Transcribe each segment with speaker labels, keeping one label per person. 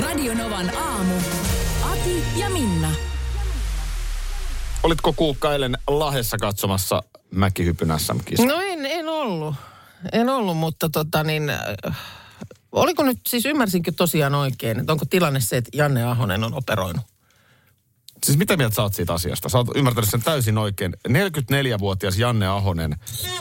Speaker 1: Radio Novan aamu. Ati ja Minna.
Speaker 2: Olitko Kuukka eilen Lahessa katsomassa mäkihypyn sm
Speaker 3: No en, en ollut. En ollut, mutta tota niin, äh, oliko nyt, siis ymmärsinkö tosiaan oikein, että onko tilanne se, että Janne Ahonen on operoinut?
Speaker 2: Siis mitä mieltä sä oot siitä asiasta? Sä oot ymmärtänyt sen täysin oikein. 44-vuotias Janne Ahonen,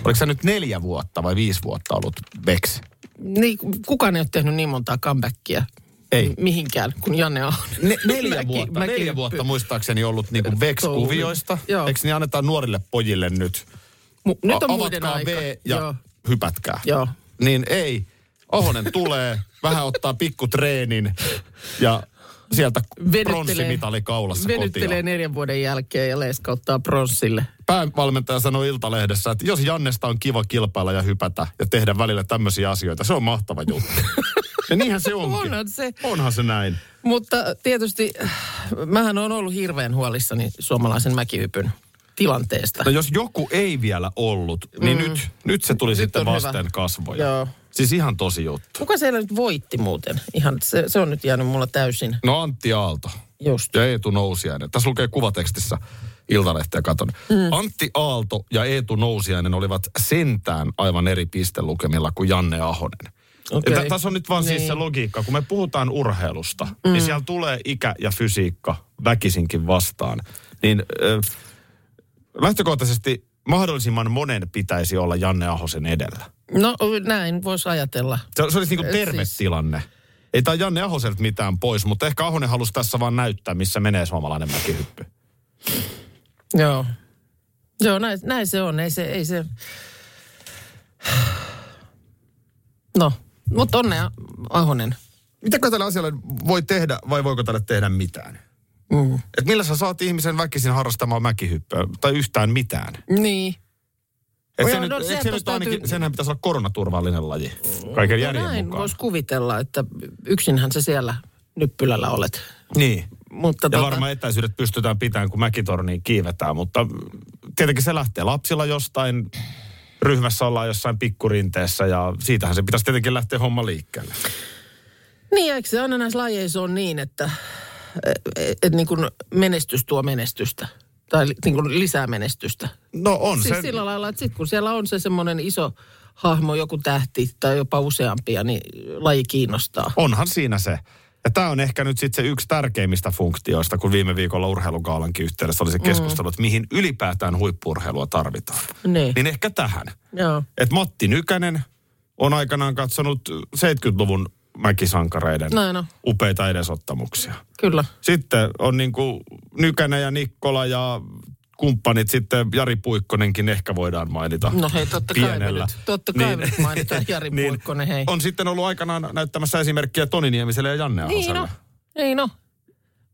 Speaker 2: oliko sä nyt neljä vuotta vai viisi vuotta ollut Bex?
Speaker 3: Niin, kukaan ei ole tehnyt niin montaa comebackia
Speaker 2: Ei.
Speaker 3: mihinkään kuin Janne Ahonen.
Speaker 2: Ne, neljä
Speaker 3: Mäki-
Speaker 2: vuotta,
Speaker 3: mäki-
Speaker 2: neljä vuotta muistaakseni ollut niinku Vex-kuvioista. Eikö niin annetaan nuorille pojille nyt?
Speaker 3: Mu- nyt on
Speaker 2: A-
Speaker 3: muiden aika.
Speaker 2: V ja
Speaker 3: Joo.
Speaker 2: hypätkää.
Speaker 3: Joo.
Speaker 2: Niin ei. Ahonen tulee, vähän ottaa pikkutreenin ja sieltä pronssimitali kaulassa
Speaker 3: venyttelee
Speaker 2: kotiin.
Speaker 3: neljän vuoden jälkeen ja leiskauttaa pronssille.
Speaker 2: Päävalmentaja sanoi Iltalehdessä, että jos Jannesta on kiva kilpailla ja hypätä ja tehdä välillä tämmöisiä asioita, se on mahtava juttu. ja niinhän se onkin.
Speaker 3: Onhan se.
Speaker 2: Onhan se näin.
Speaker 3: Mutta tietysti äh, mähän on ollut hirveän huolissani suomalaisen mäkihypyn tilanteesta.
Speaker 2: No jos joku ei vielä ollut, niin mm. nyt, nyt se tuli
Speaker 3: Nyt
Speaker 2: sitten
Speaker 3: on hyvä.
Speaker 2: vasten kasvoja.
Speaker 3: Joo.
Speaker 2: Siis ihan tosi juttu.
Speaker 3: Kuka siellä nyt voitti muuten? Ihan, se, se on nyt jäänyt mulla täysin
Speaker 2: No Antti Aalto
Speaker 3: just.
Speaker 2: ja Eetu Nousiainen. Tässä lukee kuvatekstissä Iltalehteä katon. Mm. Antti Aalto ja Eetu Nousiainen olivat sentään aivan eri pistelukemilla kuin Janne Ahonen. Tä- Tässä on nyt vaan niin. siis
Speaker 3: Niin.
Speaker 2: se logiikka, kun me puhutaan urheilusta, mm. niin siellä tulee ikä ja fysiikka väkisinkin vastaan. Niin ö, lähtökohtaisesti mahdollisimman monen pitäisi olla Janne Ahosen edellä.
Speaker 3: No näin voisi ajatella.
Speaker 2: Se, se olisi niin terve
Speaker 3: siis-
Speaker 2: tilanne. Ei tämä Janne Ahoselta mitään pois, mutta ehkä Ahonen halusi tässä vaan näyttää, missä menee suomalainen mäkihyppy.
Speaker 3: Joo. Joo, näin, näin se on. Ei se, ei se... No, mutta onnea Ahonen.
Speaker 2: Mitäkö tälle asialle voi tehdä vai voiko tälle tehdä mitään?
Speaker 3: Mm.
Speaker 2: Et millä sä saat ihmisen väkisin harrastamaan mäkihyppyä tai yhtään mitään?
Speaker 3: Niin.
Speaker 2: Et se
Speaker 3: joo,
Speaker 2: nyt,
Speaker 3: no
Speaker 2: se nyt
Speaker 3: tosta
Speaker 2: ainakin,
Speaker 3: täytyy-
Speaker 2: senhän pitäisi olla koronaturvallinen laji kaiken
Speaker 3: No
Speaker 2: järjen
Speaker 3: näin
Speaker 2: mukaan.
Speaker 3: voisi kuvitella, että yksinhän sä siellä nyppylällä olet.
Speaker 2: Niin.
Speaker 3: Mutta
Speaker 2: Ja
Speaker 3: tota,
Speaker 2: varmaan etäisyydet pystytään pitämään, kun mäkitorniin kiivetään, mutta tietenkin se lähtee lapsilla jostain, ryhmässä ollaan jossain pikkurinteessä ja siitähän se pitäisi tietenkin lähteä homma liikkeelle.
Speaker 3: Niin, eikö se aina näissä lajeissa on niin, että et, et niin kuin menestys tuo menestystä? Tai niin kuin lisää menestystä.
Speaker 2: No on
Speaker 3: siis
Speaker 2: se.
Speaker 3: sillä lailla, että sitten kun siellä on se semmoinen iso hahmo, joku tähti tai jopa useampia, niin laji kiinnostaa.
Speaker 2: Onhan siinä se. Ja tämä on ehkä nyt sitten se yksi tärkeimmistä funktioista, kun viime viikolla urheilukaalankin yhteydessä oli se keskustelu, mm. että mihin ylipäätään huippurheilua tarvitaan.
Speaker 3: Niin.
Speaker 2: Niin ehkä tähän. Että Matti Nykänen on aikanaan katsonut 70-luvun mäkisankareiden
Speaker 3: Näin on.
Speaker 2: upeita edesottamuksia.
Speaker 3: Kyllä.
Speaker 2: Sitten on niin kuin Nykänen ja Nikkola ja kumppanit, sitten Jari Puikkonenkin ehkä voidaan mainita.
Speaker 3: No hei, totta kai
Speaker 2: pienellä.
Speaker 3: nyt, totta kai me nyt mainitaan Jari Puikkonen, hei.
Speaker 2: On sitten ollut aikanaan näyttämässä esimerkkiä Toni Niemiselle ja Janne
Speaker 3: Niin
Speaker 2: Ahoselle.
Speaker 3: no, niin no.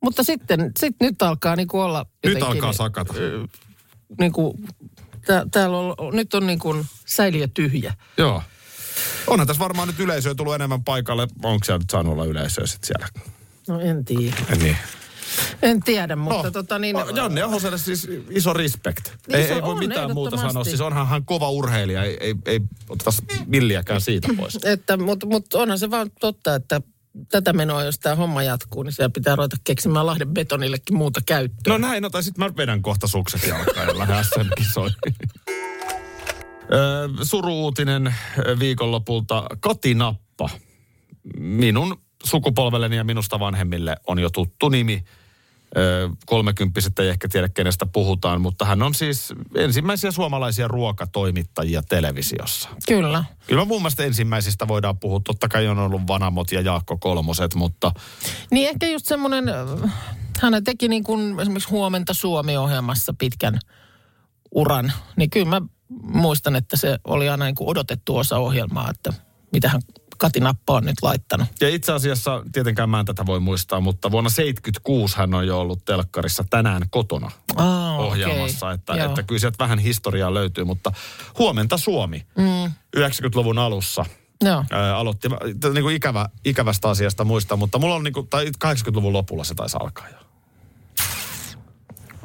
Speaker 3: Mutta sitten, sit nyt alkaa niinku olla
Speaker 2: Nyt alkaa sakata.
Speaker 3: Niinku, tää, täällä on, nyt on niinku säiliö tyhjä.
Speaker 2: Joo. Onhan tässä varmaan nyt yleisöä tullut enemmän paikalle. Onko siellä nyt saanut olla yleisöä sitten siellä?
Speaker 3: No en tiedä.
Speaker 2: Niin.
Speaker 3: En tiedä, mutta tota niin...
Speaker 2: No, Janne Ahoselle siis iso respect.
Speaker 3: Niin
Speaker 2: ei, ei voi mitään muuta sanoa. Siis onhan hän kova urheilija. Ei, ei, ei oteta milliäkään siitä pois.
Speaker 3: Että, mutta, mutta onhan se vaan totta, että tätä menoa, jos tämä homma jatkuu, niin siellä pitää ruveta keksimään Lahden betonillekin muuta käyttöä.
Speaker 2: No näin, no tai sitten mä vedän kohta sukset jalkaan ja lähden SM-kisoihin. Ö, Suru-uutinen viikonlopulta. Kati Nappa. Minun sukupolvelleni ja minusta vanhemmille on jo tuttu nimi. Kolmekymppiset ei ehkä tiedä, kenestä puhutaan, mutta hän on siis ensimmäisiä suomalaisia ruokatoimittajia televisiossa.
Speaker 3: Kyllä.
Speaker 2: Kyllä mun mielestä ensimmäisistä voidaan puhua. Totta kai on ollut Vanamot ja Jaakko Kolmoset, mutta
Speaker 3: Niin ehkä just semmoinen, hän teki niin kuin esimerkiksi Huomenta Suomi-ohjelmassa pitkän uran. Niin kyllä mä muistan, että se oli aina niin kuin odotettu osa ohjelmaa, että mitä hän Kati Nappa on nyt laittanut.
Speaker 2: Ja itse asiassa, tietenkään mä en tätä voi muistaa, mutta vuonna 76 hän on jo ollut telkkarissa tänään kotona
Speaker 3: Aa,
Speaker 2: ohjelmassa.
Speaker 3: okei.
Speaker 2: Että,
Speaker 3: Joo.
Speaker 2: että kyllä sieltä vähän historiaa löytyy, mutta huomenta Suomi mm. 90-luvun alussa
Speaker 3: Joo.
Speaker 2: ää, aloitti. Niin kuin ikävä, ikävästä asiasta muistan, mutta mulla on niin kuin, tai 80-luvun lopulla se taisi alkaa jo.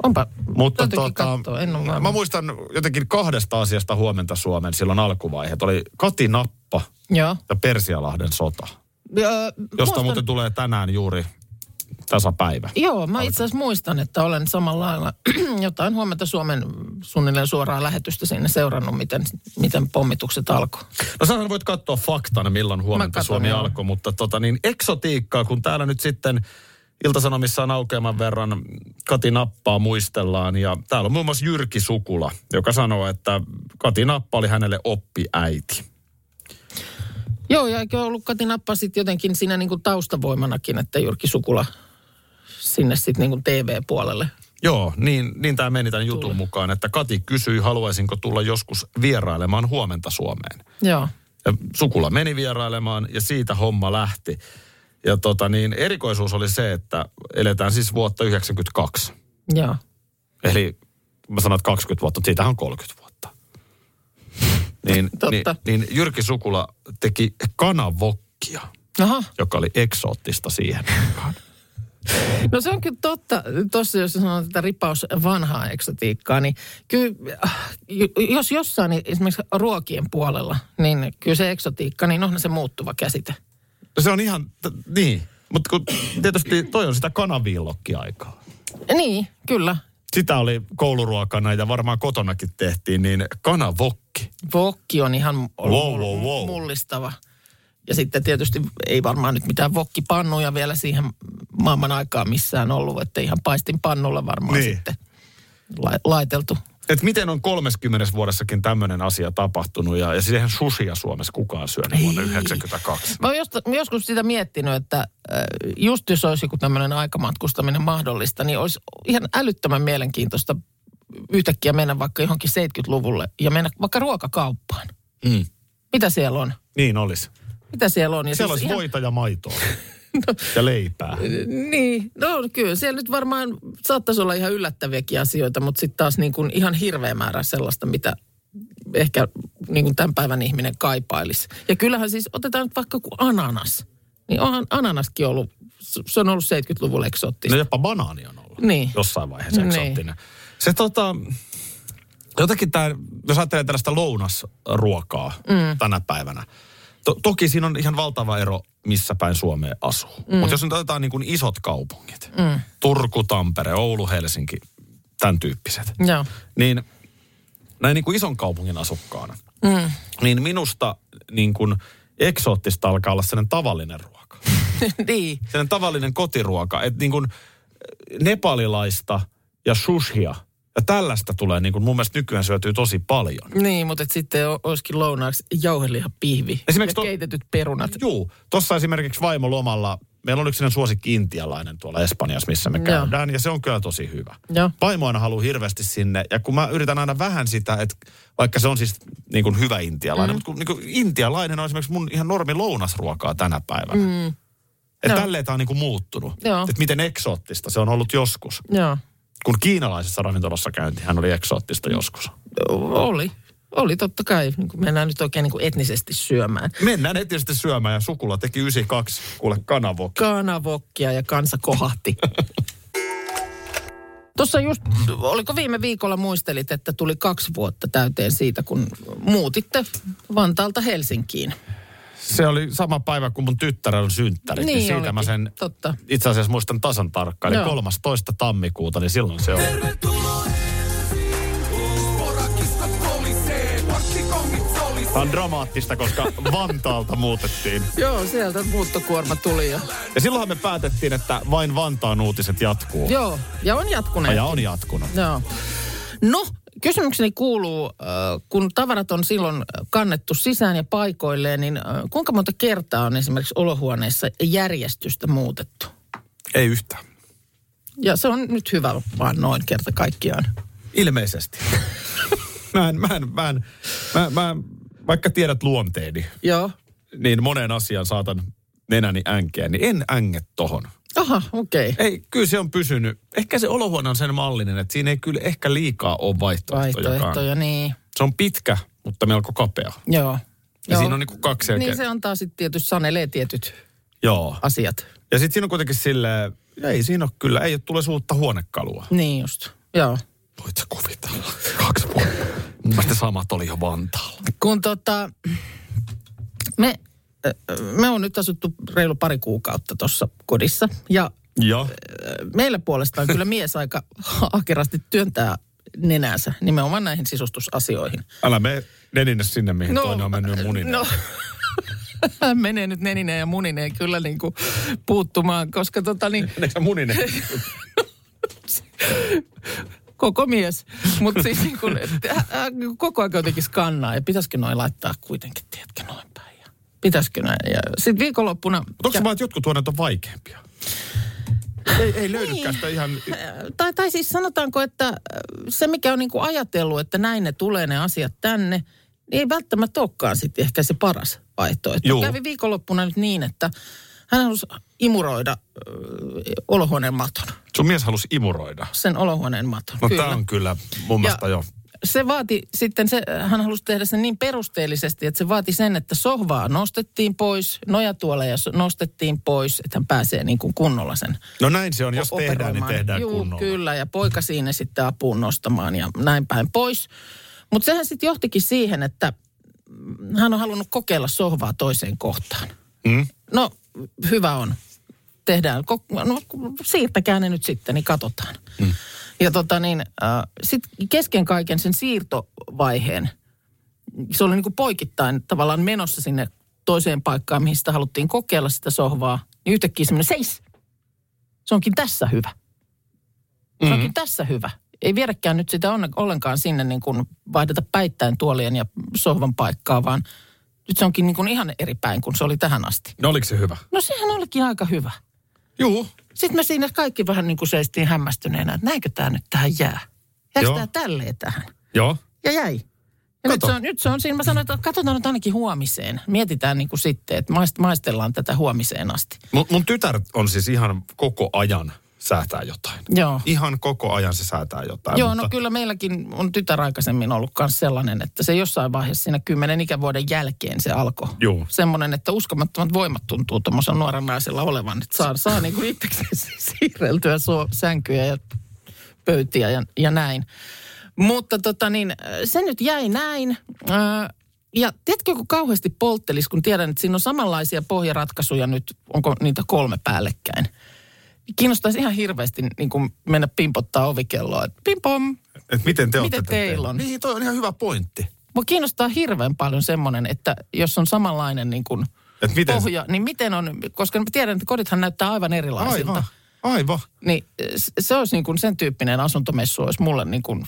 Speaker 3: Onpa,
Speaker 2: Mutta tota,
Speaker 3: kattoo, en ole
Speaker 2: mä muistan jotenkin kahdesta asiasta huomenta Suomen silloin alkuvaiheet. Oli Kati Nappa
Speaker 3: Joo.
Speaker 2: ja Persialahden sota,
Speaker 3: Öö,
Speaker 2: josta
Speaker 3: muistan-
Speaker 2: muuten tulee tänään juuri tasapäivä.
Speaker 3: Joo, mä itse asiassa muistan, että olen samalla lailla jotain huomenta Suomen suunnilleen suoraa lähetystä sinne seurannut, miten, miten pommitukset alkoi.
Speaker 2: No sähän voit katsoa faktana, milloin huomenta
Speaker 3: katon,
Speaker 2: Suomi
Speaker 3: joo.
Speaker 2: alkoi, mutta tota niin eksotiikkaa, kun täällä nyt sitten Iltasanomissa on aukeaman verran Kati Nappaa muistellaan ja täällä on muun muassa Jyrki Sukula, joka sanoo, että Kati Nappa oli hänelle oppiäiti.
Speaker 3: Joo, ja eikö ollut Kati Nappa sitten jotenkin siinä niinku taustavoimanakin, että Jyrki Sukula sinne sitten niinku TV-puolelle.
Speaker 2: Joo, niin, niin tämä meni tämän jutun mukaan, että Kati kysyi, haluaisinko tulla joskus vierailemaan huomenta Suomeen.
Speaker 3: Joo.
Speaker 2: Ja Sukula meni vierailemaan ja siitä homma lähti. Ja tota niin, erikoisuus oli se, että eletään siis vuotta 92.
Speaker 3: Joo.
Speaker 2: Eli mä sanon, että 20 vuotta, mutta siitähän on 30 vuotta. Niin,
Speaker 3: Totta.
Speaker 2: niin, niin Jyrki Sukula teki kanavokkia,
Speaker 3: Aha.
Speaker 2: joka oli eksoottista siihen.
Speaker 3: No se on kyllä totta. Tuossa jos sanoo tätä ripaus vanhaa eksotiikkaa, niin kyllä äh, jos jossain niin esimerkiksi ruokien puolella, niin kyllä se eksotiikka, niin onhan se muuttuva käsite.
Speaker 2: Se on ihan, t- niin. Mutta kun tietysti toi on sitä kanaviillokki-aikaa.
Speaker 3: Niin, kyllä.
Speaker 2: Sitä oli kouluruokana ja varmaan kotonakin tehtiin, niin kanavokki.
Speaker 3: Vokki on ihan
Speaker 2: Wow, wow, wow.
Speaker 3: mullistava. Ja sitten tietysti ei varmaan nyt mitään vokkipannuja vielä siihen maailman aikaan missään ollut, että ihan paistin pannulla varmaan
Speaker 2: Niin.
Speaker 3: sitten la- laiteltu.
Speaker 2: Et miten on 30 vuodessakin tämmöinen asia tapahtunut ja, ja siihen sushia Suomessa kukaan syönyt vuonna
Speaker 3: Ei.
Speaker 2: 1992.
Speaker 3: Mä oon josta, joskus sitä miettinyt, että äh, just jos olisi joku tämmöinen aikamatkustaminen mahdollista, niin olisi ihan älyttömän mielenkiintoista yhtäkkiä mennä vaikka johonkin 70-luvulle ja mennä vaikka ruokakauppaan.
Speaker 2: Mm.
Speaker 3: Mitä siellä on?
Speaker 2: Niin olisi.
Speaker 3: Mitä siellä on? Ja
Speaker 2: Siellä olisi
Speaker 3: ihan-
Speaker 2: voita ja maitoa. ja leipää.
Speaker 3: Niin, no kyllä siellä nyt varmaan saattaisi olla ihan yllättäviäkin asioita, mutta sitten taas niin kuin ihan hirveä määrä sellaista, mitä ehkä niin kuin tämän päivän ihminen kaipailisi. Ja kyllähän siis, otetaan nyt vaikka kuin ananas. Niin onhan ananaskin ollut, se on ollut 70-luvulla eksoottista.
Speaker 2: No jopa banaani on ollut.
Speaker 3: Niin.
Speaker 2: Jossain vaiheessa
Speaker 3: Niin.
Speaker 2: eksoottinen. Se tota, jotenkin tämä, jos ajattelee tällaista lounasruokaa mm. tänä päivänä. To, toki siinä on ihan valtava ero, missä päin Suomeen asuu. Mm. Mutta jos nyt otetaan niin kuin isot kaupungit, mm. Turku, Tampere, Oulu, Helsinki, tämän tyyppiset,
Speaker 3: Joo.
Speaker 2: niin näin niin kuin ison kaupungin asukkaana, mm. niin minusta niin kuin eksoottista alkaa olla sellainen tavallinen ruoka.
Speaker 3: niin.
Speaker 2: Sellainen tavallinen kotiruoka, että niin kuin nepalilaista ja sushia ja tällaista tulee niin kuin mun mielestä nykyään syötyy tosi paljon.
Speaker 3: Niin, mutta et sitten olisikin lounaaksi jauhelihapihvi
Speaker 2: Esimerkiksi
Speaker 3: ja
Speaker 2: to-
Speaker 3: keitetyt perunat.
Speaker 2: Juu, tuossa esimerkiksi vaimolomalla, meillä on yksi suosikki intialainen tuolla Espanjassa, missä me
Speaker 3: Joo.
Speaker 2: käydään, ja se on kyllä tosi hyvä.
Speaker 3: Joo.
Speaker 2: Vaimo aina haluaa hirveästi sinne, ja kun mä yritän aina vähän sitä, että vaikka se on siis niin kuin hyvä intialainen, mm. mutta kun niin kuin intialainen on esimerkiksi mun ihan normi lounasruokaa tänä päivänä. Mm. Että
Speaker 3: Joo.
Speaker 2: tälleen tämä on niin kuin muuttunut.
Speaker 3: Joo.
Speaker 2: Että miten eksoottista se on ollut joskus.
Speaker 3: Joo.
Speaker 2: Kun kiinalaisessa ravintolassa käynti, hän oli eksoottista joskus.
Speaker 3: Oli. Oli totta kai. Niin mennään nyt oikein niin kuin etnisesti syömään.
Speaker 2: Mennään heti syömään ja sukula teki 92, kuule kanavok.
Speaker 3: kanavokkia ja kansa kohahti. Tuossa just, oliko viime viikolla muistelit, että tuli kaksi vuotta täyteen siitä, kun muutitte Vantaalta Helsinkiin.
Speaker 2: Se oli sama päivä, kun mun tyttärellä on synttärit. Niin,
Speaker 3: Niin
Speaker 2: siitä mä sen
Speaker 3: totta.
Speaker 2: itse asiassa muistan tasan tarkkaan. Eli
Speaker 3: Joo.
Speaker 2: 13. tammikuuta, niin silloin se oli. Tämä on dramaattista, koska Vantaalta muutettiin.
Speaker 3: Joo, sieltä muuttokuorma tuli ja...
Speaker 2: Ja silloinhan me päätettiin, että vain Vantaan uutiset jatkuu.
Speaker 3: Joo, ja on jatkuneet.
Speaker 2: Ja on jatkunut.
Speaker 3: Joo. No, kysymykseni kuuluu, kun tavarat on silloin kannettu sisään ja paikoilleen, niin kuinka monta kertaa on esimerkiksi olohuoneessa järjestystä muutettu?
Speaker 2: Ei yhtään.
Speaker 3: Ja se on nyt hyvä vaan noin kerta kaikkiaan.
Speaker 2: Ilmeisesti. mä, en, mä, en, mä, en, mä, mä, vaikka tiedät luonteeni,
Speaker 3: Joo.
Speaker 2: niin moneen asiaan saatan nenäni änkeä, niin en änge tohon.
Speaker 3: Aha, okei. Okay.
Speaker 2: Ei, kyllä se on pysynyt. Ehkä se olohuone on sen mallinen, että siinä ei kyllä ehkä liikaa ole vaihtoehtoja.
Speaker 3: Vaihtoehtoja, niin.
Speaker 2: Se on pitkä, mutta melko kapea.
Speaker 3: Joo.
Speaker 2: Ja siinä on niinku kaksi selkeä.
Speaker 3: Niin se antaa sitten tietysti sanelee tietyt
Speaker 2: Joo.
Speaker 3: asiat.
Speaker 2: Ja sitten siinä on kuitenkin silleen, ei siinä ole kyllä, ei ole tule uutta huonekalua.
Speaker 3: Niin just, joo.
Speaker 2: Voit sä kuvitella? Kaksi vuotta. Mielestä samat oli jo Vantaalla.
Speaker 3: Kun tota, me, me on nyt asuttu reilu pari kuukautta tuossa kodissa. Ja
Speaker 2: Joo.
Speaker 3: meillä puolestaan kyllä mies aika ahkerasti työntää nenänsä nimenomaan näihin sisustusasioihin.
Speaker 2: Älä me neninä sinne, mihin no, toinen on mennyt munin.
Speaker 3: No, hän menee nyt nenineen ja munineen kyllä niin kuin puuttumaan, koska tota niin,
Speaker 2: Meneekö muninen?
Speaker 3: koko mies. Mutta siis niin kuin, koko ajan jotenkin skannaa ja pitäisikö noin laittaa kuitenkin, tiedätkö, noin. Ja pitäisikö näin. Ja sitten viikonloppuna...
Speaker 2: Mutta onko se vaan, että jotkut huoneet on vaikeampia? Ei, ei löydykään sitä ihan...
Speaker 3: tai, tai siis sanotaanko, että äh, se mikä on niin kuin ajatellut, että näin ne tulee ne asiat tänne, niin ei välttämättä olekaan sitten ehkä se paras vaihtoehto.
Speaker 2: Juu.
Speaker 3: Kävi viikonloppuna nyt niin, että hän halusi imuroida ö, olohuoneen maton.
Speaker 2: Sun mies halusi imuroida.
Speaker 3: Sen olohuoneen maton.
Speaker 2: No tää on kyllä mun mielestä jo.
Speaker 3: Se vaati sitten, se, hän halusi tehdä sen niin perusteellisesti, että se vaati sen, että sohvaa nostettiin pois, nojatuoleja nostettiin pois, että hän pääsee niin kuin kunnolla sen
Speaker 2: No näin se on, jos tehdään, niin tehdään
Speaker 3: Juu,
Speaker 2: kunnolla.
Speaker 3: kyllä, ja poika siinä sitten apuun nostamaan ja näin päin pois. Mutta sehän sitten johtikin siihen, että hän on halunnut kokeilla sohvaa toiseen kohtaan.
Speaker 2: Mm?
Speaker 3: No, hyvä on. Tehdään, no siirtäkää ne nyt sitten, niin katsotaan. Mm. Ja tota niin, äh, sitten kesken kaiken sen siirtovaiheen, se oli niin kuin poikittain tavallaan menossa sinne toiseen paikkaan, mihin sitä haluttiin kokeilla sitä sohvaa, niin yhtäkkiä semmoinen seis. Se onkin tässä hyvä. Se onkin
Speaker 2: Mm-hmm.
Speaker 3: tässä hyvä. Ei viedäkään nyt sitä ollenkaan sinne niin kuin vaihdeta päittäin tuolien ja sohvan paikkaa, vaan nyt se onkin niin kuin ihan eri päin kuin se oli tähän asti.
Speaker 2: No oliko se hyvä?
Speaker 3: No sehän olikin aika hyvä.
Speaker 2: Juu.
Speaker 3: Sitten me siinä kaikki vähän niin kuin seistiin hämmästyneenä, että näinkö tämä nyt tähän jää? Jääkö tämä tälleen tähän?
Speaker 2: Joo.
Speaker 3: Ja jäi. Ja nyt se, on, nyt se on siinä, mä sanoin, että katsotaan nyt ainakin huomiseen. Mietitään niin kuin sitten, että maist- maistellaan tätä huomiseen asti.
Speaker 2: Mun, mun tytär on siis ihan koko ajan säätää jotain.
Speaker 3: Joo.
Speaker 2: Ihan koko ajan se säätää jotain.
Speaker 3: Joo,
Speaker 2: mutta...
Speaker 3: no kyllä meilläkin on tytär aikaisemmin ollut myös sellainen, että se jossain vaiheessa siinä kymmenen ikävuoden jälkeen se alkoi.
Speaker 2: Juu.
Speaker 3: Semmoinen, että uskomattomat voimat tuntuu tuommoisen nuoren naisella olevan, että saa, saa niin kuin itsekseen siirreltyä so, sänkyjä ja pöytiä ja, ja näin. Mutta tota niin, se nyt jäi näin. Ja tiedätkö, kun kauheasti polttelis, kun tiedän, että siinä on samanlaisia pohjaratkaisuja nyt, onko niitä kolme päällekkäin. Kiinnostaisi ihan hirveästi niin kuin mennä pimpottaa ovikelloa. että Pimpom.
Speaker 2: Et miten te
Speaker 3: Miten teillä on?
Speaker 2: Niin, toi on ihan hyvä pointti.
Speaker 3: Mua kiinnostaa hirveän paljon semmoinen, että jos on samanlainen niin kuin
Speaker 2: Et miten
Speaker 3: pohja, niin miten on, koska mä tiedän, että kodithan näyttää aivan erilaisilta.
Speaker 2: Aivan. Aivan.
Speaker 3: Niin se olisi niin kuin sen tyyppinen asuntomessu olisi mulle niin kuin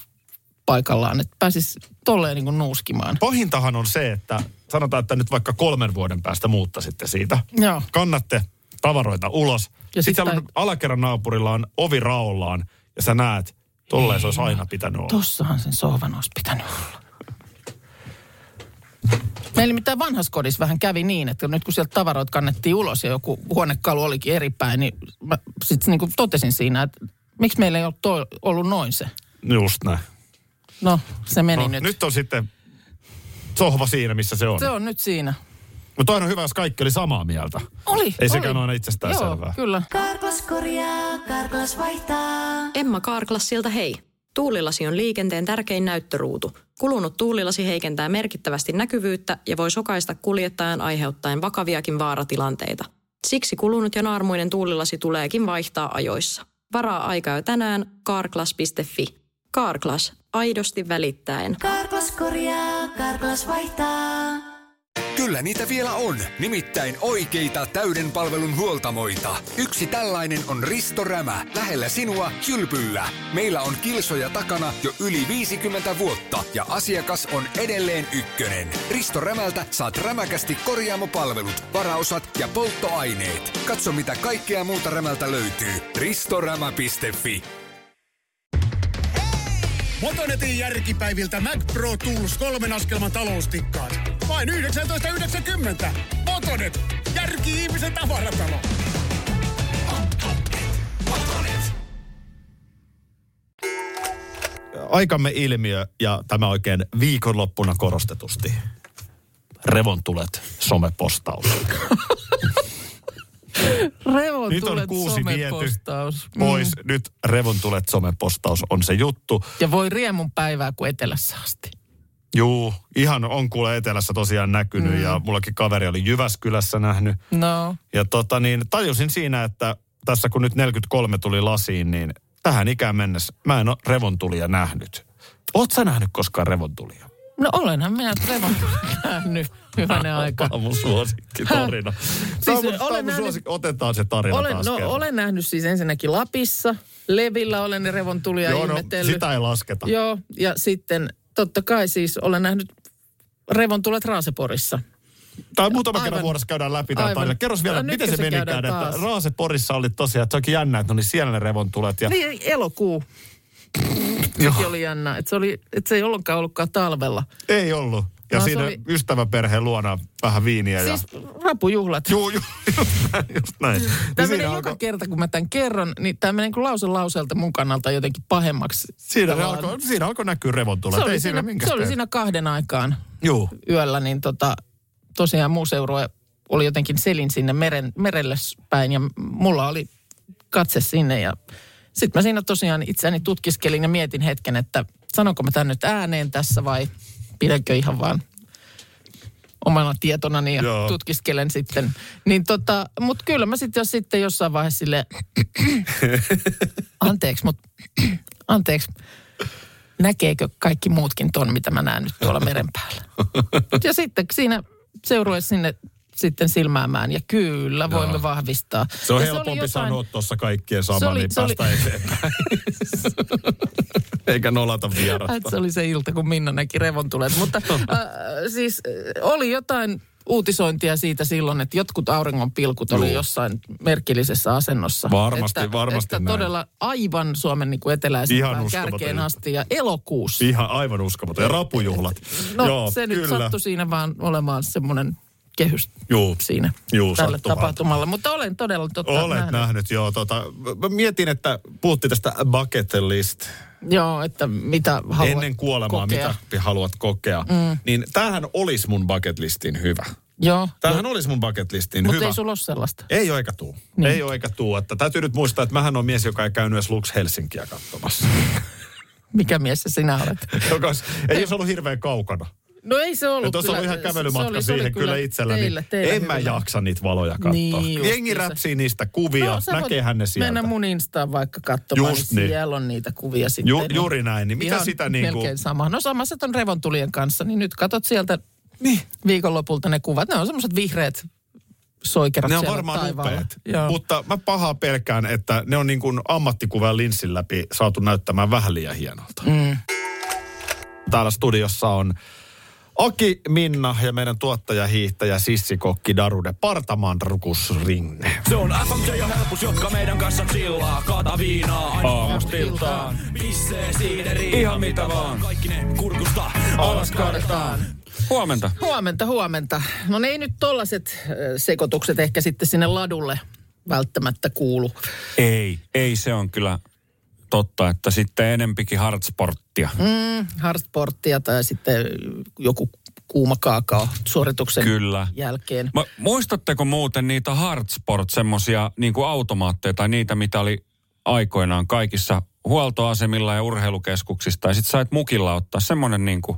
Speaker 3: paikallaan, että pääsis tolleen niin kuin nuuskimaan.
Speaker 2: Pahintahan on se, että sanotaan, että nyt vaikka kolmen vuoden päästä muuttaisitte siitä.
Speaker 3: Joo.
Speaker 2: Kannatte tavaroita ulos.
Speaker 3: Ja sit
Speaker 2: sitten on alakerran naapurilla on ovi raollaan ja sä näet, tolleen se olisi aina pitänyt olla.
Speaker 3: Tossahan sen sohvan olisi pitänyt olla. Meillä mitään vanhassa vähän kävi niin, että nyt kun sieltä tavaroit kannettiin ulos ja joku huonekalu olikin eri päin, niin mä sitten niin totesin siinä, että miksi meillä ei ole toi, ollut noin se.
Speaker 2: Just näin.
Speaker 3: No, se meni
Speaker 2: No,
Speaker 3: nyt.
Speaker 2: nyt on sitten sohva siinä, missä se on.
Speaker 3: Se on nyt siinä.
Speaker 2: Mutta toinen on hyvä, jos kaikki oli samaa mieltä.
Speaker 3: Oli,
Speaker 2: Ei sekään ole aina itsestään
Speaker 3: Joo,
Speaker 2: selvää.
Speaker 3: kyllä.
Speaker 4: Karklas korjaa, Karklas vaihtaa.
Speaker 5: Emma Karklassilta hei. Tuulilasi on liikenteen tärkein näyttöruutu. Kulunut tuulilasi heikentää merkittävästi näkyvyyttä ja voi sokaista kuljettajan aiheuttaen vakaviakin vaaratilanteita. Siksi kulunut ja naarmuinen tuulilasi tuleekin vaihtaa ajoissa. Varaa aikaa jo tänään karklas.fi. Karklas, aidosti välittäen.
Speaker 4: Karklas korjaa, Karklas vaihtaa.
Speaker 6: Kyllä niitä vielä on, nimittäin oikeita täyden palvelun huoltamoita. Yksi tällainen on Risto Rämä, lähellä sinua, kylpyllä. Meillä on kilsoja takana jo yli 50 vuotta ja asiakas on edelleen ykkönen. Risto Rämältä saat rämäkästi korjaamopalvelut, varaosat ja polttoaineet. Katso mitä kaikkea muuta Rämältä löytyy. ristorämä.fi
Speaker 7: Motonetin järkipäiviltä Mac Pro Tools kolmen askelman taloustikkaat. Vain 19,90. Motonet, järki ihmisen tavaratalo.
Speaker 2: Aikamme ilmiö ja tämä oikein viikonloppuna korostetusti. Revontulet somepostaus.
Speaker 3: Revon
Speaker 2: Nyt on
Speaker 3: tulet
Speaker 2: kuusi viety
Speaker 3: somepostaus.
Speaker 2: pois. Nyt revontulet somepostaus on se juttu.
Speaker 3: Ja voi riemun päivää kuin etelässä asti.
Speaker 2: Juu, ihan on kuule etelässä tosiaan näkynyt mm. ja mullakin kaveri oli Jyväskylässä nähnyt.
Speaker 3: No,
Speaker 2: Ja tota niin, tajusin siinä, että tässä kun nyt 43 tuli lasiin, niin tähän ikään mennessä mä en ole revontulia nähnyt. Oot sä nähnyt koskaan revontulia?
Speaker 3: no olenhan minä revon nähnyt hyvänen aika.
Speaker 2: Tämä on mun suosikki tarina. Tämä on mun,
Speaker 3: Siis
Speaker 2: tämä on
Speaker 3: olen
Speaker 2: mun
Speaker 3: nähnyt-
Speaker 2: suosikki. Otetaan se tarina
Speaker 3: Olen,
Speaker 2: taas
Speaker 3: no,
Speaker 2: kerran.
Speaker 3: olen nähnyt siis ensinnäkin Lapissa. Levillä olen ne revontulia
Speaker 2: Joo, no,
Speaker 3: ihmetellyt.
Speaker 2: sitä ei lasketa.
Speaker 3: Joo, ja sitten totta kai siis olen nähnyt revontulet Raaseporissa.
Speaker 2: Tai muutama kerran vuodessa käydään läpi tämä tarina. Kerros vielä,
Speaker 3: No,
Speaker 2: miten se
Speaker 3: se
Speaker 2: menikään,
Speaker 3: käydään
Speaker 2: että? Raaseporissa oli tosiaan, että se onkin jännä, että ne oli siellä ne revontulet. Ja,
Speaker 3: Niin, elokuu. Sekin oli jännä. Että se, oli, että se ei ollenkaan ollutkaan talvella.
Speaker 2: Ei ollut. Ja
Speaker 3: No,
Speaker 2: siinä
Speaker 3: oli-
Speaker 2: ystäväperheen luona vähän viiniä. ja...
Speaker 3: Siis rapujuhlat.
Speaker 2: Juu, juu, just näin. Just näin. Niin
Speaker 3: Tämä
Speaker 2: siinä
Speaker 3: menee joka
Speaker 2: alkoi-
Speaker 3: kerta, kun mä tämän kerron, niin tämä menee kuin lause lauseelta mun kannalta jotenkin pahemmaksi.
Speaker 2: Siinä,
Speaker 3: Tavallaan.
Speaker 2: alkoi, siinä alkoi näkyä revontulet.
Speaker 3: se oli, siinä, se oli siinä kahden aikaan
Speaker 2: Juu.
Speaker 3: yöllä, niin tota, tosiaan muu seurue oli jotenkin selin sinne meren, merelle päin ja mulla oli katse sinne ja sitten mä siinä tosiaan itseäni tutkiskelin ja mietin hetken, että sanonko mä tämän nyt ääneen tässä vai pidänkö ihan vaan omana tietonani ja
Speaker 2: Joo.
Speaker 3: tutkiskelen sitten. Niin tota, mutta kyllä mä sitten jos sitten jossain vaiheessa sille anteeksi, mutta anteeksi, näkeekö kaikki muutkin ton, mitä mä näen nyt tuolla meren päällä. Ja sitten siinä seurue sinne sitten silmäämään ja kyllä voimme vahvistaa.
Speaker 2: Se on
Speaker 3: ja
Speaker 2: helpompi
Speaker 3: oli jotain-
Speaker 2: sanoa tuossa kaikkien sama,
Speaker 3: Se oli-
Speaker 2: niin
Speaker 3: se oli-
Speaker 2: päästä eteenpäin. Eikä nolata vierasta.
Speaker 3: Se oli se ilta, kun Minna näki revontulet. Mutta äh, siis äh, oli jotain uutisointia siitä silloin, että jotkut auringonpilkut oli
Speaker 2: Juu.
Speaker 3: jossain merkillisessä asennossa.
Speaker 2: Varmasti,
Speaker 3: että,
Speaker 2: varmasti
Speaker 3: että
Speaker 2: näin.
Speaker 3: todella aivan Suomen niin kuin kärkeen
Speaker 2: juttu.
Speaker 3: asti ja elokuussa.
Speaker 2: Ihan aivan uskomaton. Ja rapujuhlat.
Speaker 3: No
Speaker 2: Joo,
Speaker 3: se nyt
Speaker 2: kyllä.
Speaker 3: sattui siinä vaan olemaan semmoinen kehys
Speaker 2: Juu.
Speaker 3: siinä
Speaker 2: Juu, vaan.
Speaker 3: tapahtumalle. Mutta olen todella totta
Speaker 2: Olet
Speaker 3: nähnyt.
Speaker 2: nähnyt. joo. Tota, mietin, että puhuttiin tästä bucket list.
Speaker 3: Joo, että mitä haluat
Speaker 2: Ennen kuolemaa,
Speaker 3: kokea.
Speaker 2: mitä haluat kokea. Mm. Niin tämähän olisi mun bucket listin hyvä.
Speaker 3: Joo,
Speaker 2: Tämähän olisi mun bucket listin
Speaker 3: mutta
Speaker 2: hyvä.
Speaker 3: ei sulla ole sellaista.
Speaker 2: Ei ole eikä tuu.
Speaker 3: Niin.
Speaker 2: Ei ole eikä tuu. Että täytyy nyt muistaa, että mähän on mies, joka ei käynyt edes Lux Helsinkiä katsomassa.
Speaker 3: Mikä mies se sinä olet?
Speaker 2: joka ei olisi ollut hirveän kaukana.
Speaker 3: No ei se ollut
Speaker 2: Ja tuossa on ihan
Speaker 3: Se
Speaker 2: kävelymatka
Speaker 3: oli- se oli
Speaker 2: siihen kyllä itselläni.
Speaker 3: Teille, teille
Speaker 2: en mä
Speaker 3: hyvä.
Speaker 2: jaksa niitä valoja katsoa.
Speaker 3: Niin,
Speaker 2: Jengi
Speaker 3: niin se.
Speaker 2: räpsii niistä kuvia,
Speaker 3: No,
Speaker 2: näkeehän ne sieltä.
Speaker 3: Mennä mun Instaan vaikka katsomaan,
Speaker 2: Just
Speaker 3: niin
Speaker 2: niin.
Speaker 3: siellä on niitä kuvia sitten.
Speaker 2: Ju,
Speaker 3: niin
Speaker 2: juuri näin. Niin mitä
Speaker 3: ihan
Speaker 2: sitä niin kuin...
Speaker 3: Melkein sama. No sama se on revontulien kanssa, niin nyt katot sieltä
Speaker 2: Niin.
Speaker 3: viikonlopulta ne kuvat. Ne on semmoiset vihreät soikerat
Speaker 2: Ne on varmaan upeat. Mutta mä pahaa pelkään, että ne on niin kuin ammattikuvan linssin läpi saatu näyttämään vähän liian hienolta.
Speaker 3: Mm.
Speaker 2: Täällä studiossa on Aki, Minna ja meidän tuottaja, hiihtäjä, sissikokki Darude Partaman Rukus Rinne.
Speaker 8: Se on FMJ ja helpus, jotka meidän kanssa chillaa. Kaata viinaa aina aamustiltaan. Pissee siideri, ihan mitä vaan. Kaikki ne kurkusta alas kaadetaan.
Speaker 9: Huomenta.
Speaker 3: Huomenta, huomenta. No ne ei nyt tollaset sekoitukset ehkä sitten sinne ladulle välttämättä kuulu.
Speaker 9: Ei, ei se on kyllä totta, että sitten enempikin hardsporttia.
Speaker 3: Mm, hardsporttia tai sitten joku kuuma kaakao suorituksen
Speaker 9: Kyllä.
Speaker 3: jälkeen.
Speaker 9: Mä, muistatteko muuten niitä hardsport, semmosia niinku automaatteja tai niitä, mitä oli aikoinaan kaikissa huoltoasemilla ja urheilukeskuksista. Ja sit sait mukilla ottaa semmonen niinku,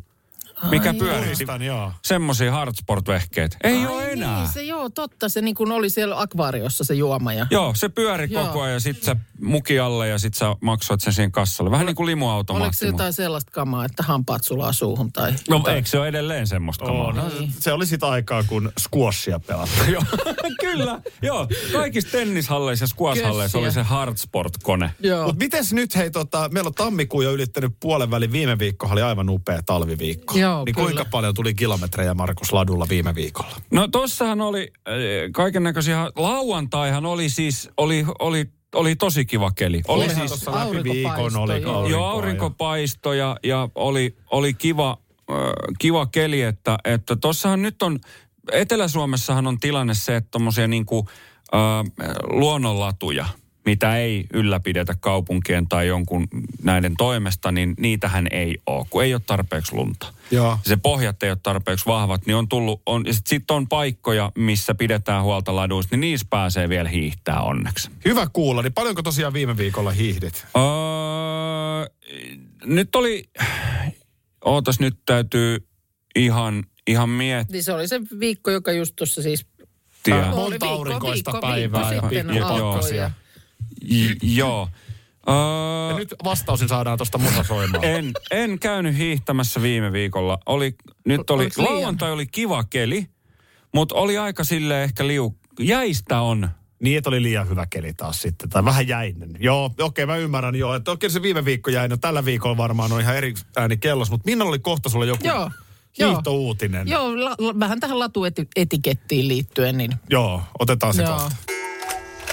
Speaker 9: mikä
Speaker 3: Ai
Speaker 9: pyörii.
Speaker 2: Muistan, joo.
Speaker 9: Semmosia hardsport-vehkeet. Ei
Speaker 3: Ai
Speaker 9: ole enää.
Speaker 3: Niin, se joo, totta. Se niin kuin oli siellä akvaariossa se juoma. Ja...
Speaker 9: Joo, se pyöri
Speaker 3: Joo.
Speaker 9: koko ajan ja sit sä muki alle ja sit sä maksoit sen siihen kassalle. Vähän niin kuin limuautomaatti.
Speaker 3: Oliko se jotain sellaista kamaa, että hampaat sulaa suuhun tai...
Speaker 9: No eikö se ole edelleen semmoista kamaa?
Speaker 2: On. Se oli sitä aikaa, kun squashia pelattiin.
Speaker 9: Joo, kyllä. Joo, kaikissa tennishalleissa ja squash-halleissa oli se hardsport-kone.
Speaker 2: Mutta mites nyt, hei, tota, meillä on tammikuu jo ylittänyt puolen välin. Viime viikko oli aivan upea talviviikko.
Speaker 3: Joo,
Speaker 2: niin
Speaker 3: kyllä.
Speaker 2: kuinka paljon tuli kilometrejä Markus Ladulla viime viikolla?
Speaker 9: No tossahan oli kaiken näköisiä, lauantaihan oli siis, oli, oli, oli tosi kiva keli. Oli
Speaker 2: Olihan
Speaker 9: siis,
Speaker 2: läpi viikon oli
Speaker 3: Aurinko
Speaker 9: joo, aurinko paistoi ja, ja oli, oli kiva, äh, kiva keli, että, että tossahan nyt on Etelä-Suomessahan on tilanne se, että tuommoisia niinku, äh, luonnonlatuja, mitä ei ylläpidetä kaupunkien tai jonkun näiden toimesta, niin niitähän ei ole, kun ei ole tarpeeksi lunta.
Speaker 2: Joo.
Speaker 9: Se pohjat ei ole tarpeeksi vahvat, niin on tullut, on, ja sitten sit on paikkoja, missä pidetään huolta laduista, niin niissä pääsee vielä hiihtää onneksi.
Speaker 2: Hyvä kuulla. Niin paljonko tosiaan viime viikolla hiihdit?
Speaker 9: Öö, nyt oli, ootas nyt täytyy ihan, ihan miettiä.
Speaker 3: Niin se oli se viikko, joka just tuossa siis...
Speaker 9: Tiedä.
Speaker 3: Oli
Speaker 2: Monta
Speaker 3: viikko,
Speaker 2: aurinkoista
Speaker 3: viikko,
Speaker 2: päivää
Speaker 3: viikko
Speaker 2: ja
Speaker 3: sitten
Speaker 9: pi- joo,
Speaker 3: alkoi ja-
Speaker 9: J- joo. Öö,
Speaker 2: Ja nyt vastausin saadaan tuosta musa soimaan.
Speaker 9: en, en käynyt hiihtämässä viime viikolla. Oli, nyt oli, lauantai oli kiva keli, mutta oli aika sille ehkä liu... Jäistä on.
Speaker 2: Niin, että oli liian hyvä keli taas sitten, tai vähän jäinen. Joo, okei, mä ymmärrän joo, että okei se viime viikko jäi, no tällä viikolla varmaan on ihan eri ääni kellos, mutta Minna oli kohta sulla joku
Speaker 3: Joo. Joo.
Speaker 2: hiihtouutinen.
Speaker 3: Joo, la, la, vähän tähän latuetikettiin liittyen, niin
Speaker 2: Joo, otetaan se
Speaker 3: Joo.
Speaker 2: kohta.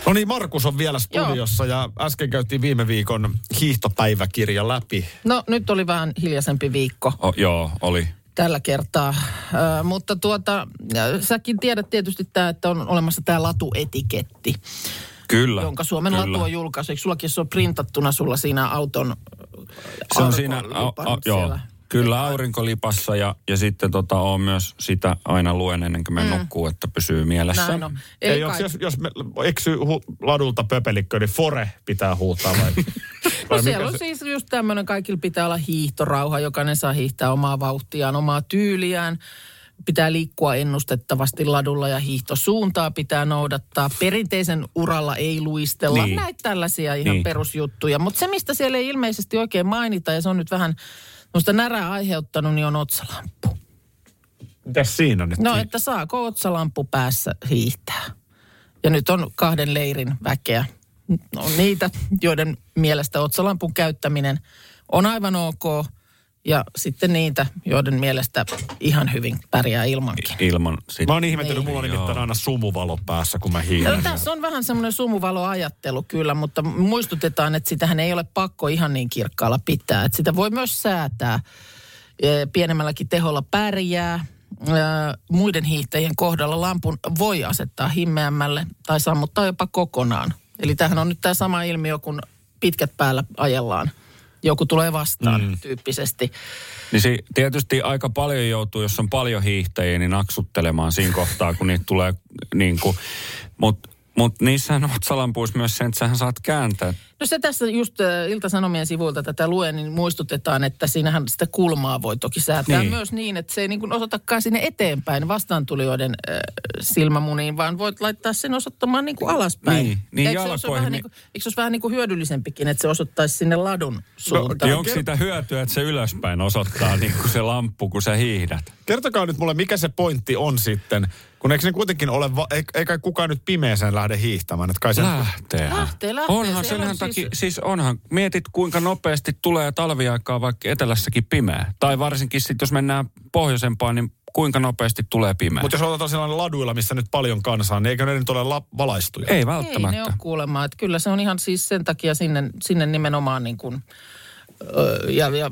Speaker 2: No niin, Markus on vielä studiossa ja äsken käytiin viime viikon hiihtopäiväkirja läpi.
Speaker 3: no nyt oli vähän hiljaisempi viikko
Speaker 9: O, joo, oli.
Speaker 3: tällä kertaa. Ö, mutta tuota, säkin tiedät tietysti tämä, että on olemassa tämä latuetiketti,
Speaker 9: Kyllä.
Speaker 3: jonka Suomen
Speaker 9: kyllä.
Speaker 3: latu on julkaisu. Eikö sullakin se on printattuna sulla siinä auton
Speaker 9: Se on siinä,
Speaker 3: aurinkolipan
Speaker 9: a, a, joo,
Speaker 3: siellä?
Speaker 9: Kyllä aurinkolipassa ja, ja sitten tota, on myös sitä aina luen ennen kuin me mm. nukkuu, että pysyy mielessä.
Speaker 3: Näin on.
Speaker 2: Ei,
Speaker 3: Ei
Speaker 2: jos, jos, jos me eksyy hu, ladulta pöpelikkö, niin Fore pitää huutaa vai? vai
Speaker 3: No siellä
Speaker 2: mikä
Speaker 3: on
Speaker 2: se-
Speaker 3: siis just tämmöinen, kaikilla pitää olla hiihtorauha, jokainen saa hiihtää omaa vauhtiaan, omaa tyyliään. Pitää liikkua ennustettavasti ladulla ja hiihtosuuntaa pitää noudattaa. Perinteisen uralla ei luistella.
Speaker 9: Niin.
Speaker 3: Näitä tällaisia ihan
Speaker 9: niin.
Speaker 3: perusjuttuja. Mutta se, mistä siellä ei ilmeisesti oikein mainita, ja se on nyt vähän musta närää aiheuttanut, niin on otsalamppu.
Speaker 2: Mitäs siinä nyt?
Speaker 3: No, että saako otsalamppu päässä hiihtää? Ja nyt on kahden leirin väkeä. On niitä, joiden mielestä otsalampun käyttäminen on aivan ok. Ja sitten niitä, joiden mielestä ihan hyvin pärjää ilmankin.
Speaker 9: Ilman sitä.
Speaker 2: Mä oon ihmetellyt,
Speaker 3: Niin.
Speaker 2: mulla on nimittäin
Speaker 9: Joo.
Speaker 2: aina sumuvalo päässä, kun mä
Speaker 3: No,
Speaker 2: hiihdän.
Speaker 3: tässä on vähän semmoinen sumuvaloajattelu kyllä, mutta muistutetaan, että sitähän ei ole pakko ihan niin kirkkaalla pitää. Että sitä voi myös säätää. Pienemmälläkin teholla pärjää. Muiden hiihtäjien kohdalla lampun voi asettaa himmeämmälle tai sammuttaa jopa kokonaan. Eli tämähän on nyt tämä sama ilmiö, kun pitkät päällä ajellaan. Joku tulee vastaan mm. tyyppisesti.
Speaker 9: Niin se tietysti aika paljon joutuu, jos on paljon hiihtäjiä, niin naksuttelemaan siinä kohtaa, kun niitä tulee niin kuin, mutta mut niissähän on otsalampuissa myös sen, että sähän saat kääntää.
Speaker 3: No se tässä just Ilta-Sanomien sivuilta tätä luen, niin muistutetaan, että siinähän sitä kulmaa voi toki säätää
Speaker 9: Niin.
Speaker 3: myös niin, että se ei niin kuin osoitakaan sinne eteenpäin vastaantulijoiden äh, silmämuniin, vaan voit laittaa sen osoittamaan niin kuin alaspäin.
Speaker 9: Niin, niin
Speaker 3: eikö, se vähän
Speaker 9: niin-
Speaker 3: kuin, eikö se olisi vähän niin kuin hyödyllisempikin, että se osoittaisi sinne ladun suuntaan?
Speaker 9: Niin onko siitä hyötyä, että se ylöspäin osoittaa niin kuin se lamppu, kun sä hiihdät?
Speaker 2: Kertokaa nyt mulle, mikä se pointti on sitten, kun eikö ne kuitenkin ole, va- ei- eikä kukaan nyt pimeeseen lähde hiihtämään, että kai se...
Speaker 9: Lähtee.
Speaker 3: Lähtee, lähtee.
Speaker 9: Onhan
Speaker 3: Siellä
Speaker 9: sen
Speaker 3: on
Speaker 9: takia,
Speaker 3: siis-
Speaker 9: siis onhan, mietit kuinka nopeasti tulee talviaikaa vaikka etelässäkin pimeä. Tai varsinkin sitten, jos mennään pohjoisempaan, niin kuinka nopeasti tulee pimeä.
Speaker 2: Mutta jos otetaan sellainen laduilla, missä nyt paljon kansaa, niin eikö ne nyt ole la- valaistuja?
Speaker 9: Ei
Speaker 3: Ei
Speaker 9: välttämättä.
Speaker 3: ne ole kuulemma, että kyllä se on ihan siis sen takia sinne, sinne nimenomaan niin kuin, ja, ja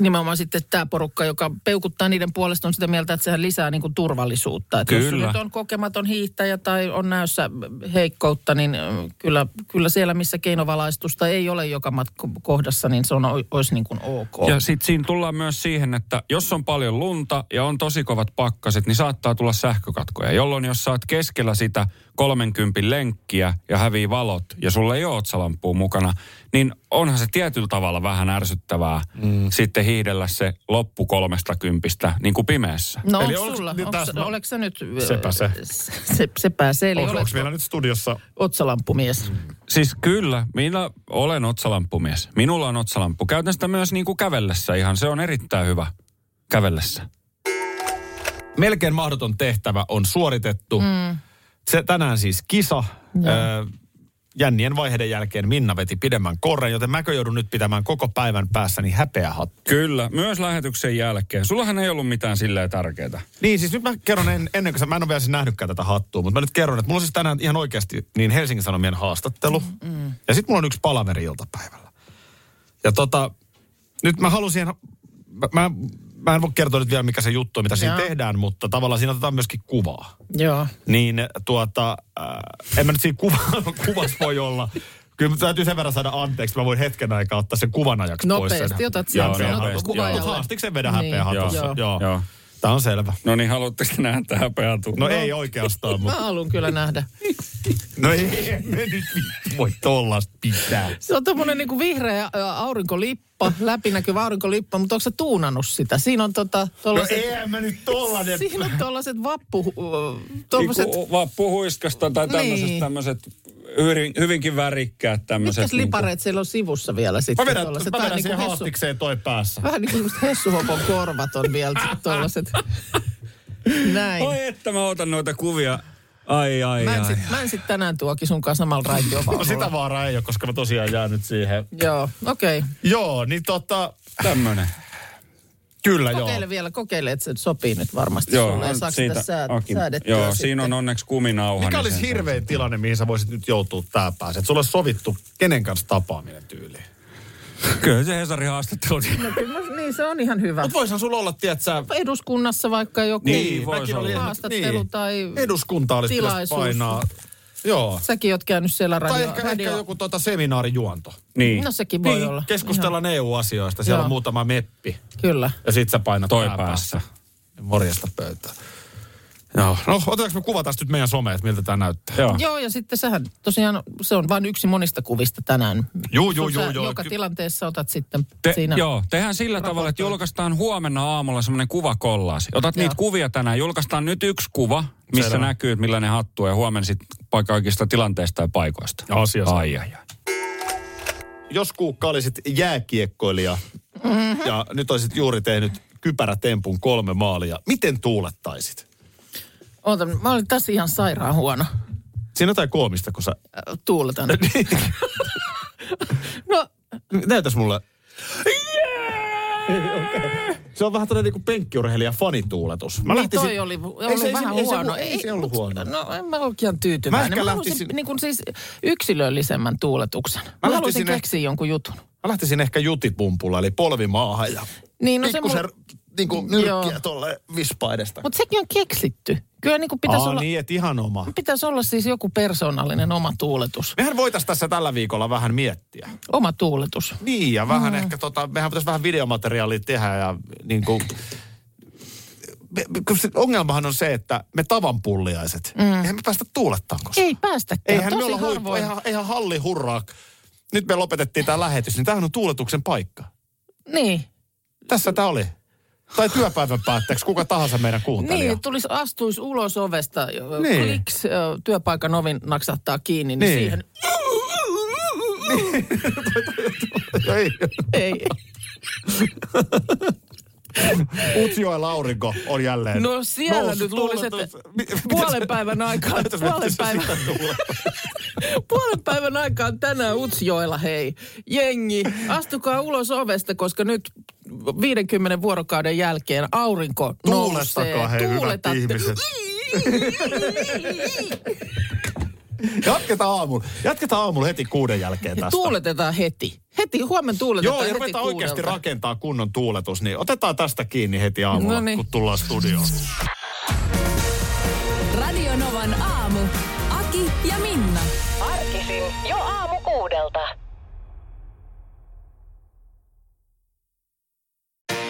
Speaker 3: nimenomaan sitten tämä porukka, joka peukuttaa niiden puolesta, on sitä mieltä, että sehän lisää niin kuin turvallisuutta. Että jos
Speaker 9: Kyllä.
Speaker 3: nyt on kokematon hiihtäjä tai on näössä heikkoutta, niin kyllä, kyllä siellä, missä keinovalaistusta ei ole joka matko kohdassa, niin se on, olisi niin kuin ok.
Speaker 9: Ja sitten siinä tullaan myös siihen, että jos on paljon lunta ja on tosi kovat pakkaset, niin saattaa tulla sähkökatkoja. Jolloin jos oot keskellä sitä 30 lenkkiä ja hävii valot ja sulla ei ole otsalampua mukana, niin onhan se tietyllä tavalla vähän ärsyttävää mm. sitten hiihdellä se loppu kolmesta kympistä niin kuin pimeässä.
Speaker 3: No
Speaker 2: Eli
Speaker 3: onko sulla,
Speaker 2: niin
Speaker 3: onks,
Speaker 2: tässä- no,
Speaker 3: oletko sä nyt...
Speaker 2: sepä se.
Speaker 3: Se, sepä se, eli
Speaker 2: Onko, onko meillä nyt studiossa...
Speaker 3: otsalampumies?
Speaker 9: Siis kyllä, minä olen otsalamppumies. Minulla on otsalamppu. Käytän sitä myös niin kuin kävellessä ihan. Se on erittäin hyvä kävellessä.
Speaker 2: Melkein mahdoton tehtävä on suoritettu. Mm. Se, tänään siis kisa. Ö, jännien vaiheiden jälkeen Minna veti pidemmän korren, joten mäkö joudun nyt pitämään koko päivän päässäni häpeähattu.
Speaker 9: Kyllä, myös lähetyksen jälkeen. Sullahan ei ollut mitään silleen tärkeää.
Speaker 2: Niin, siis nyt mä kerron en, ennen kuin sä, mä en ole vielä siis nähnytkään tätä hattua, mutta mä nyt kerron, että mulla on siis tänään ihan oikeasti niin Helsingin Sanomien haastattelu. Mm. Ja sitten mulla on yksi palaveri iltapäivällä. Ja tota, nyt mä halusin, mä, mä mä en voi kertoa nyt vielä mikä se juttu on, mitä siinä
Speaker 3: Joo.
Speaker 2: tehdään, mutta tavallaan siinä otetaan myöskin kuvaa.
Speaker 3: Joo.
Speaker 2: Niin tuota, äh, en mä nyt siinä kuva, kuvassa voi olla. Kyllä täytyy sen verran saada anteeksi, mä voin hetken aikaa ottaa sen kuvan ajaksi pois.
Speaker 3: Nopeasti
Speaker 2: sen.
Speaker 3: otat
Speaker 2: Joo,
Speaker 3: sen,
Speaker 2: niin,
Speaker 3: sanot
Speaker 2: nopeasti. haastiko sen vedä
Speaker 3: Niin.
Speaker 2: häpeä hatussa?
Speaker 3: Joo.
Speaker 2: Joo.
Speaker 9: Joo.
Speaker 2: Tämä on selvä.
Speaker 9: No niin, haluatteko nähdä häpeän
Speaker 2: No ei oikeastaan,
Speaker 3: Mä
Speaker 2: mutta...
Speaker 3: haluan kyllä nähdä.
Speaker 2: No ei, me nyt voi tollasta pitää.
Speaker 3: Se on tommonen niinku vihreä ä, aurinkolippa, läpinäkyvä aurinkolippa, mutta onko sä tuunannut sitä? Siinä on tota,
Speaker 2: No
Speaker 3: tollaset,
Speaker 2: eihän mä nyt tollanen...
Speaker 3: siinä on tollaset vappu, tommoset,
Speaker 9: Niinku vappuhuiskasta tai tämmöiset
Speaker 3: Niin.
Speaker 9: tämmöiset hyvin, hyvinkin värikkäät tämmöiset.
Speaker 3: mitkäs lipareet siellä on sivussa vielä
Speaker 2: Mä
Speaker 3: sitten?
Speaker 2: vedän,
Speaker 3: tollaset,
Speaker 2: mä vedän siihen
Speaker 3: hessu,
Speaker 2: haastikseen toi päässä.
Speaker 3: vähän niin kuin hessuhopon korvat on vielä tollaset. Näin.
Speaker 9: Oi että mä otan noita kuvia. Ai, ai,
Speaker 3: Mä en,
Speaker 9: ai.
Speaker 3: sit, mä en sit tänään tuokin sun kanssa samalla
Speaker 2: No
Speaker 3: raitiovaunulla.
Speaker 2: sitä vaaraa ei ole, koska mä tosiaan jään nyt siihen.
Speaker 3: Joo, okei. Okay.
Speaker 2: Joo, niin tota...
Speaker 9: Tämmönen.
Speaker 2: Kyllä joo.
Speaker 3: Kokeile vielä, kokeile, että se sopii nyt varmasti
Speaker 9: Joo,
Speaker 3: sulle. Saako sitä sää,
Speaker 9: Akin-
Speaker 3: säädettyä
Speaker 9: Joo,
Speaker 3: sitten?
Speaker 9: siinä on onneksi kuminauha.
Speaker 2: Mikä
Speaker 9: niin
Speaker 2: olisi
Speaker 9: sen
Speaker 2: hirvein tilanne, mihin sä voisit nyt joutua tää päässä? Että sulla olisi sovittu kenen kanssa tapaaminen tyyliin.
Speaker 9: Kyllä se Hesarin haastattelu.
Speaker 3: No, kyllä, niin, se on ihan hyvä.
Speaker 2: Mutta voisihan sulla olla, tiedät sä...
Speaker 3: Eduskunnassa vaikka joku
Speaker 9: Niin, vois olla.
Speaker 3: haastattelu
Speaker 2: niin.
Speaker 3: tai
Speaker 2: Eduskunta olisi
Speaker 3: tilaisuus.
Speaker 2: painaa. Joo.
Speaker 3: Säkin oot käynyt siellä radio.
Speaker 2: Tai ehkä,
Speaker 3: radio.
Speaker 2: ehkä joku tota seminaarijuonto.
Speaker 9: Niin.
Speaker 3: No sekin voi olla.
Speaker 2: Keskustellaan EU-asioista. Siellä
Speaker 3: Joo.
Speaker 2: on muutama meppi.
Speaker 3: Kyllä.
Speaker 2: Ja sit sä painat
Speaker 9: Toi
Speaker 2: pää
Speaker 9: päässä.
Speaker 2: Morjesta pöytään. Joo. No, otetaanko me kuva tästä nyt meidän someen, että miltä tämä näyttää?
Speaker 9: Joo.
Speaker 3: Joo, ja sitten sähän tosiaan, se on vain yksi monista kuvista tänään.
Speaker 2: Juu,
Speaker 3: Sä
Speaker 2: juu, joo.
Speaker 3: Joka
Speaker 2: Ky-
Speaker 3: tilanteessa otat sitten
Speaker 9: Te,
Speaker 3: siinä.
Speaker 9: Joo, tehdään sillä tavalla, että julkaistaan huomenna aamulla semmoinen kuvakollaasi. Otat
Speaker 3: Joo.
Speaker 9: niitä kuvia tänään, julkaistaan nyt yksi kuva, missä
Speaker 2: Selvä.
Speaker 9: näkyy, että millainen hattu ja huomenna sitten kaikista tilanteista ja paikoista.
Speaker 2: Asia selvä.
Speaker 9: Ai, ai, ai.
Speaker 2: Jos Kuukka olisit jääkiekkoilija
Speaker 3: Mm-hmm.
Speaker 2: ja nyt olisit juuri tehnyt kypärätempun kolme maalia, miten tuulettaisit?
Speaker 3: Oota, mä olin tässä ihan sairaan huono.
Speaker 2: Siinä on jotain koomista, kun sä...
Speaker 3: Äh, Tuuletan.
Speaker 2: Niin.
Speaker 3: no,
Speaker 2: Näytäs mulle. Se on vähän tällainen niinku penkkiurheilija fanituuletus. Mä
Speaker 3: niin toi oli, oli
Speaker 2: se-
Speaker 3: vähän
Speaker 2: ei se-
Speaker 3: huono.
Speaker 2: Ei se ollut huono.
Speaker 3: No en mä oikein tyytyväinen.
Speaker 2: Mä
Speaker 3: Mä,
Speaker 2: ehkä
Speaker 3: mä
Speaker 2: lähtisin-
Speaker 3: niin kuin siis yksilöllisemmän tuuletuksen. Mä,
Speaker 2: lähtisin
Speaker 3: haluaisin
Speaker 2: ehkä-
Speaker 3: keksiä jonkun jutun.
Speaker 2: Mä lähtisin ehkä jutipumpulla, eli polvimaahan ja
Speaker 3: Niin, no se
Speaker 2: niinku
Speaker 3: Joo.
Speaker 2: nyrkkiä tolle vispaidesta.
Speaker 3: Mutta sekin on keksitty. Kyllä niin kuin pitäisi
Speaker 2: Aa,
Speaker 3: olla,
Speaker 2: niin, että ihan oma.
Speaker 3: pitäisi olla siis joku persoonallinen oma tuuletus.
Speaker 2: Mehän voitaisiin tässä tällä viikolla vähän miettiä.
Speaker 3: Oma tuuletus.
Speaker 2: Niin, ja vähän ehkä tota, mehän pitäisi vähän videomateriaalia tehdä ja niin kuin, me, me- ongelmahan on se, että me tavan pulliaiset, mm. eihän me päästä tuulettaan koskaan.
Speaker 3: Ei päästäkään.
Speaker 2: Eihän me
Speaker 3: Tosi
Speaker 2: olla huippu, eihän, eihän halli hurraa. Nyt me lopetettiin tämä lähetys, niin tämähän on tuuletuksen paikka.
Speaker 3: Niin.
Speaker 2: Tässä tämä oli. Tai työpäivän päätteeksi, kuka tahansa meidän kuuntelija.
Speaker 3: Niin, tulisi, astuisi ulos ovesta,
Speaker 2: Niin.
Speaker 3: niin. kliks, työpaikan ovin naksahtaa kiinni, niin,
Speaker 2: Niin.
Speaker 3: siihen
Speaker 2: Ei.
Speaker 3: ei.
Speaker 2: Utsjoella aurinko on jälleen
Speaker 3: No siellä
Speaker 2: noussut
Speaker 3: nyt luulisi, että puolen päivän aikaan, puolen päivän, puolen päivän aikaan tänään Utsjoella, hei. Jengi, astukaa ulos ovesta, koska nyt 50 vuorokauden jälkeen aurinko nousee.
Speaker 2: Tuulettakaa, hei, hyvät ihmiset. Jatketaan aamulla. Jatketaan aamulla heti kuuden jälkeen tästä.
Speaker 3: tuuletetaan heti. Heti, huomenna tuuletetaan
Speaker 2: Joo, ja
Speaker 3: heti
Speaker 2: ruvetaan oikeasti
Speaker 3: kuudelta.
Speaker 2: rakentaa kunnon tuuletus, niin otetaan tästä kiinni heti aamulla,
Speaker 3: Noniin.
Speaker 2: kun tullaan studioon.
Speaker 1: Radio Novan aamu. Aki ja Minna.
Speaker 4: Arkisin jo aamu kuudelta.